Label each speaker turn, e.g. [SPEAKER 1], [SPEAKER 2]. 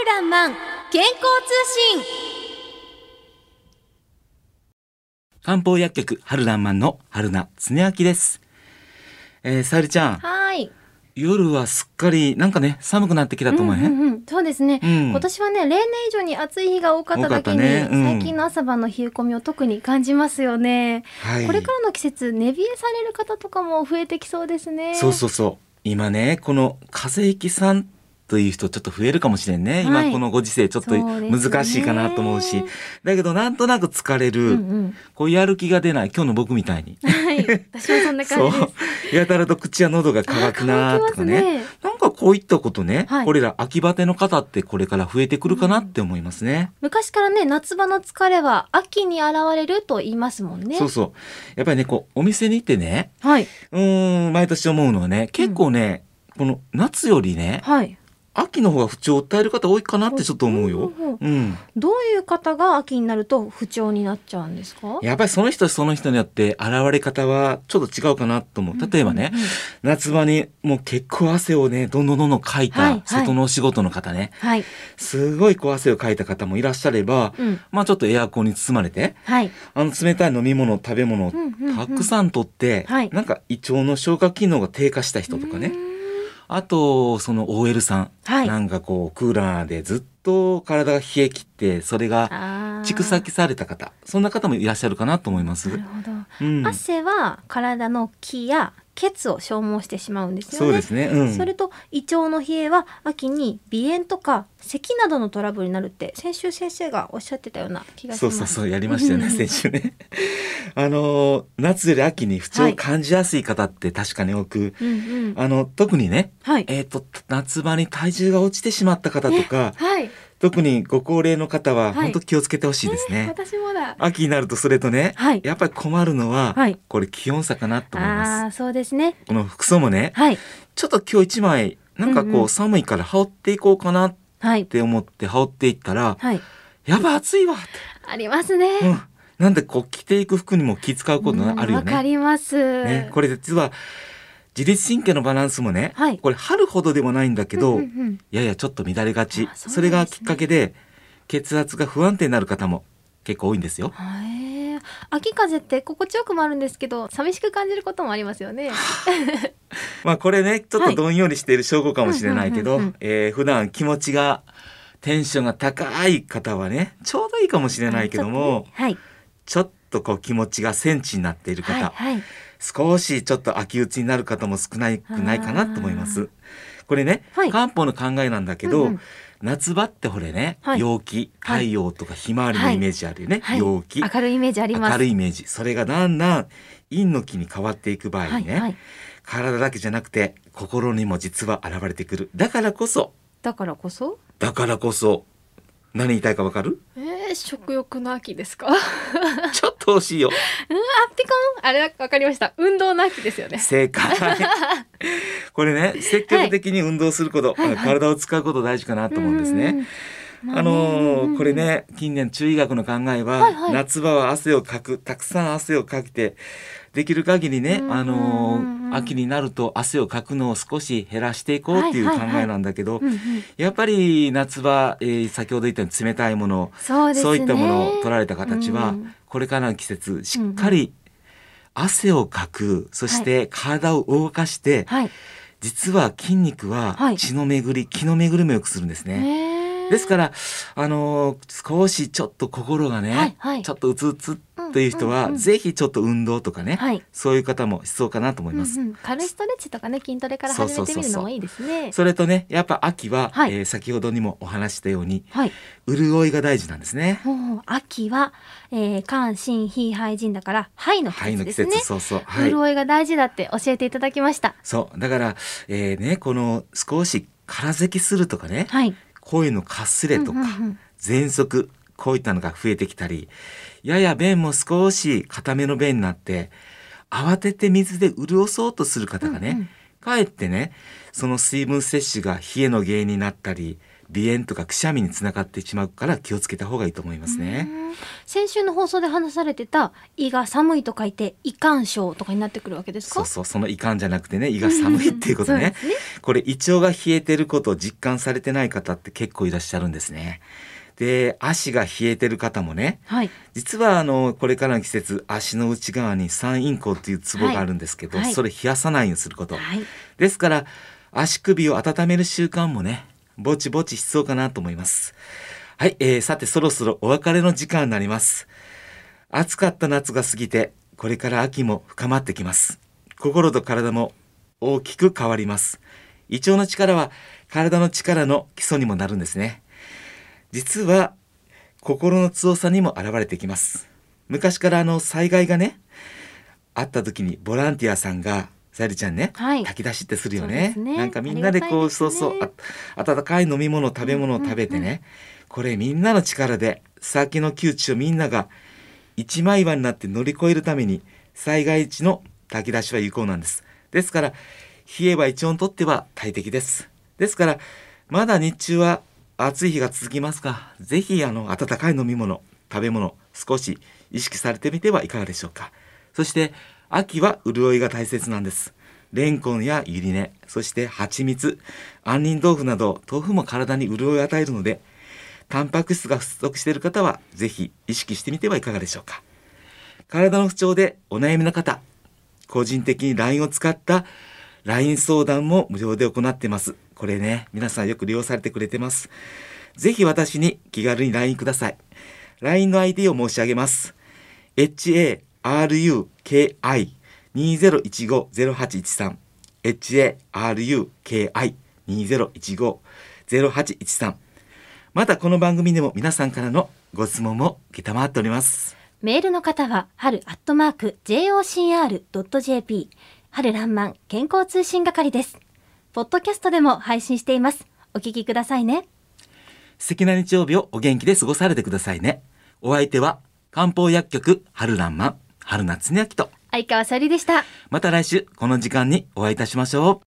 [SPEAKER 1] るらんまん健康通信。
[SPEAKER 2] 漢方薬局春らんまんの春名恒明です。えー、さゆりちゃん、
[SPEAKER 1] はい。
[SPEAKER 2] 夜はすっかりなんかね寒くなってきたと思。
[SPEAKER 1] うんうんうん。そうですね、
[SPEAKER 2] うん。
[SPEAKER 1] 今年はね例年以上に暑い日が多かっただけに、
[SPEAKER 2] ね。うん。
[SPEAKER 1] 最近の朝晩の冷え込みを特に感じますよね、
[SPEAKER 2] はい。
[SPEAKER 1] これからの季節寝冷えされる方とかも増えてきそうですね。
[SPEAKER 2] そうそうそう。今ねこの風邪ひきさんという人ちょっと増えるかもしれんね。
[SPEAKER 1] はい。
[SPEAKER 2] 今このご時世ちょっと難しいかなと思うし、だけどなんとなく疲れる、
[SPEAKER 1] うんうん
[SPEAKER 2] こうやる気が出ない。今日の僕みたいに。
[SPEAKER 1] はい。私もそんな感じです。
[SPEAKER 2] やたらと口や喉が乾くなとかね。
[SPEAKER 1] ね。
[SPEAKER 2] なんかこういったことね、
[SPEAKER 1] はい。
[SPEAKER 2] これら秋バテの方ってこれから増えてくるかなって思いますね。
[SPEAKER 1] 昔からね夏場の疲れは秋に現れると言いますもんね。
[SPEAKER 2] そうそう。やっぱりね、こう、お店に行ってね、
[SPEAKER 1] はい。う
[SPEAKER 2] ーん、毎年思うのはね、結構ね、この夏よりね、
[SPEAKER 1] はい
[SPEAKER 2] 秋の方が不調を訴える方多いかなってちょっと思うよ。
[SPEAKER 1] うん。どういう方が秋になると不調になっちゃうんですか？
[SPEAKER 2] やっぱりその人その人によって現れ方はちょっと違うかなと思う。例えばね、夏場にもう結構汗をね、どんどんどんどんかい
[SPEAKER 1] はいはい。
[SPEAKER 2] た外のお仕事の方ね、
[SPEAKER 1] はい、
[SPEAKER 2] すごいこう汗をかいた方もいらっしゃれば、
[SPEAKER 1] うん、
[SPEAKER 2] まあちょっとエアコンに包まれて、
[SPEAKER 1] はい、
[SPEAKER 2] あの冷たい飲み物、食べ物をたくさんとって、
[SPEAKER 1] はい。
[SPEAKER 2] なんか胃腸の消化機能が低下した人とかね、あとその OL さん、
[SPEAKER 1] はい。
[SPEAKER 2] なんかこうクーラーでずっと体が冷え切ってそれが蓄積された方。そんな方もいらっしゃるかなと思います。
[SPEAKER 1] なるほど、
[SPEAKER 2] うん、
[SPEAKER 1] 汗は体の気や血を消耗してしまうんですよね
[SPEAKER 2] そうですね。うん。
[SPEAKER 1] それと胃腸の冷えは秋に鼻炎とか咳などのトラブルになるって先週先生がおっしゃってたような気がします
[SPEAKER 2] そうそうそうやりましたよね
[SPEAKER 1] うん
[SPEAKER 2] 先週ね。あのー夏より秋に不調を感じやすい方って確かに多く、
[SPEAKER 1] うんうん
[SPEAKER 2] あの特にね、
[SPEAKER 1] はい
[SPEAKER 2] えっ、と夏場に体重が落ちてしまった方とか、
[SPEAKER 1] はい
[SPEAKER 2] 特にご高齢の方は
[SPEAKER 1] はい
[SPEAKER 2] 本当気をつけてほしいですね。
[SPEAKER 1] 私もだ
[SPEAKER 2] 秋になるとそれとね、
[SPEAKER 1] はい
[SPEAKER 2] やっぱり困るのは、
[SPEAKER 1] はい
[SPEAKER 2] これ気温差かなと思います。
[SPEAKER 1] ああそうですね
[SPEAKER 2] この服装もね、
[SPEAKER 1] はい
[SPEAKER 2] ちょっと今日一枚なんかこう、寒いから羽織っていこうかなっ
[SPEAKER 1] はい
[SPEAKER 2] て思って羽織っていったら、
[SPEAKER 1] はい
[SPEAKER 2] やっぱ暑いわって。
[SPEAKER 1] ありますね、
[SPEAKER 2] うん。なんでこう着ていく服にも気使うことがあるよ
[SPEAKER 1] うんわか
[SPEAKER 2] ね。
[SPEAKER 1] ります。
[SPEAKER 2] ね、これ実は自律神経のバランスもね、
[SPEAKER 1] はい。
[SPEAKER 2] これ春ほどでもないんだけど、
[SPEAKER 1] うんうんうん。
[SPEAKER 2] ややちょっと乱れがち。
[SPEAKER 1] ね。
[SPEAKER 2] それがきっかけで血圧が不安定になる方も結構多いんですよ。
[SPEAKER 1] 秋風って心地よくもあるんですけど寂しく感じることもありますよね。
[SPEAKER 2] まあこれねちょっ
[SPEAKER 1] はい
[SPEAKER 2] とどんよりしている証拠かもしれないけど、普段気持ちがテンションが高い方はねちょうどいいかもしれないけども、
[SPEAKER 1] はい。
[SPEAKER 2] ちょっとこう気持ちがセンチになっている方、
[SPEAKER 1] はいはい。
[SPEAKER 2] 少しちょっと秋打ちになる方も少ないくないかなと思います。これね、
[SPEAKER 1] はい。
[SPEAKER 2] 漢方の考えなんだけど、
[SPEAKER 1] うんうん。
[SPEAKER 2] 夏場ってほれね、
[SPEAKER 1] はい。
[SPEAKER 2] 陽気
[SPEAKER 1] はい。
[SPEAKER 2] 太陽とかひまわりのイメージあるよね、
[SPEAKER 1] はい。
[SPEAKER 2] 陽気。
[SPEAKER 1] 明るいイメージあります。
[SPEAKER 2] 明るいイメージ。それがだんだん陰の気に変わっていく場合にね。体だけじゃなくて心にも実は現れてくる。だからこそ。
[SPEAKER 1] だからこそ？
[SPEAKER 2] だからこそ何言いたいかわかる？
[SPEAKER 1] えー、食欲の秋ですか？
[SPEAKER 2] ちょっと惜しいよ
[SPEAKER 1] うんあピコン？あれわかりました。運動の秋ですよね。
[SPEAKER 2] 正解 これね積極的に運動すること、
[SPEAKER 1] はいはい
[SPEAKER 2] 体を使うこと大事かなと思うんですね。
[SPEAKER 1] うん。
[SPEAKER 2] あのーこれ
[SPEAKER 1] ね。
[SPEAKER 2] ね近年中医学の考えは、
[SPEAKER 1] はいはい
[SPEAKER 2] 夏場は汗をかくたくさん汗をかけてできる限りね、
[SPEAKER 1] うん
[SPEAKER 2] あのー秋になると汗をかくのを少し減らしていこうっていう考
[SPEAKER 1] はいはいはい
[SPEAKER 2] えなんだけど、やっぱり夏場、えー先ほど言ったように冷たいもの
[SPEAKER 1] そうね。
[SPEAKER 2] いったものを取られた形は、
[SPEAKER 1] うん
[SPEAKER 2] これからの季節しっかり汗をかくそして体を動かして、
[SPEAKER 1] はい。
[SPEAKER 2] 実は筋肉は
[SPEAKER 1] はい
[SPEAKER 2] 血の巡り、気の巡りも良くするんですね。
[SPEAKER 1] ね
[SPEAKER 2] ですから、あのー少しちょっと心がね、
[SPEAKER 1] はいはい
[SPEAKER 2] ちょっとうつうつという人は、
[SPEAKER 1] うんうんうん
[SPEAKER 2] ぜひちょっと運動とかね、
[SPEAKER 1] はい。
[SPEAKER 2] そういう方も必要かなと思います。
[SPEAKER 1] うんうん、軽いストレッチとかね筋トレから始めてみるのもいいですね。
[SPEAKER 2] それとね、やっぱ秋は、
[SPEAKER 1] はい
[SPEAKER 2] えー先ほどにもお話ししたように、
[SPEAKER 1] はい。
[SPEAKER 2] 潤いが大事なんですね。
[SPEAKER 1] 秋は、えー、肝心脾肺腎だから肺の季節ですね
[SPEAKER 2] 節、。そうそう。はい。
[SPEAKER 1] 潤いが大事だって教えていただきました。
[SPEAKER 2] そう。だから、えーね、この少し空咳するとかね、
[SPEAKER 1] はい。
[SPEAKER 2] 声のかすれとか、喘息、こういったのが増えてきたり、やや便も少し固めの便になって、慌てて水で潤そうとする方がね、
[SPEAKER 1] うんうん。
[SPEAKER 2] かえってね、その水分摂取が冷えの原因になったり、鼻炎とかくしゃみにつながってしまうから気をつけた方がいいと思いますね。
[SPEAKER 1] うん。先週の放送で話されてた胃が寒いと書いて胃肝症とかになってくるわけですか？
[SPEAKER 2] そうそうその胃肝じゃなくてね胃が寒いっていうことね。
[SPEAKER 1] ね。
[SPEAKER 2] これ胃腸が冷えてることを実感されてない方って結構いらっしゃるんですね。で足が冷えてる方もね
[SPEAKER 1] はい。
[SPEAKER 2] 実はあのこれからの季節足の内側に三陰交っていうツボがあるんですけど、
[SPEAKER 1] はいはい。
[SPEAKER 2] それ冷やさないようにすること、
[SPEAKER 1] はい。
[SPEAKER 2] ですから足首を温める習慣もねぼちぼち必要かなと思います。はい、えーさてそろそろお別れの時間になります。暑かった夏が過ぎてこれから秋も深まってきます。心と体も大きく変わります。胃腸の力は体の力の基礎にもなるんですね。実は心の強さにも現れてきます。昔からあの災害がねあった時にボランティアさんがさゆりちゃんね、
[SPEAKER 1] はい。
[SPEAKER 2] 炊き出しってするよね。
[SPEAKER 1] ね。
[SPEAKER 2] なんかみんなでこう
[SPEAKER 1] ね。
[SPEAKER 2] そうそうあ温かい飲み物食べ物を食べてね、
[SPEAKER 1] うんうん。
[SPEAKER 2] これみんなの力で先の窮地をみんなが一枚岩になって乗り越えるために災害時の炊き出しは有効なんです。ですから冷えは胃腸にとっては大敵です。ですからまだ日中は暑い日が続きますがぜひあの温かい飲み物食べ物少し意識されてみてはいかがでしょうか。そして秋は潤いが大切なんです。レンコンやゆり根そして蜂蜜杏仁豆腐など豆腐も体に潤いを与えるのでタンパク質が不足している方はぜひ意識してみてはいかがでしょうか。体の不調でお悩みの方個人的に LINE を使った LINE 相談も無料で行っています。これね皆さんよく利用されてくれてます。ぜひ私に気軽に LINE ください。LINE の ID を申し上げます。h a haruki2015-0813 haruki2015-0813 またこの番組でも皆さんからのご質問も承っております。
[SPEAKER 1] メールの方は春アットマーク jocr.jp 春らんまん健康通信係です。ポッドキャストでも配信しています。お聞きくださいね。
[SPEAKER 2] 素敵な日曜日をお元気で過ごされてくださいね。お相手は漢方薬局春らんまん春夏恒明と。
[SPEAKER 1] 相川さゆりでした。
[SPEAKER 2] また来週この時間にお会いいたしましょう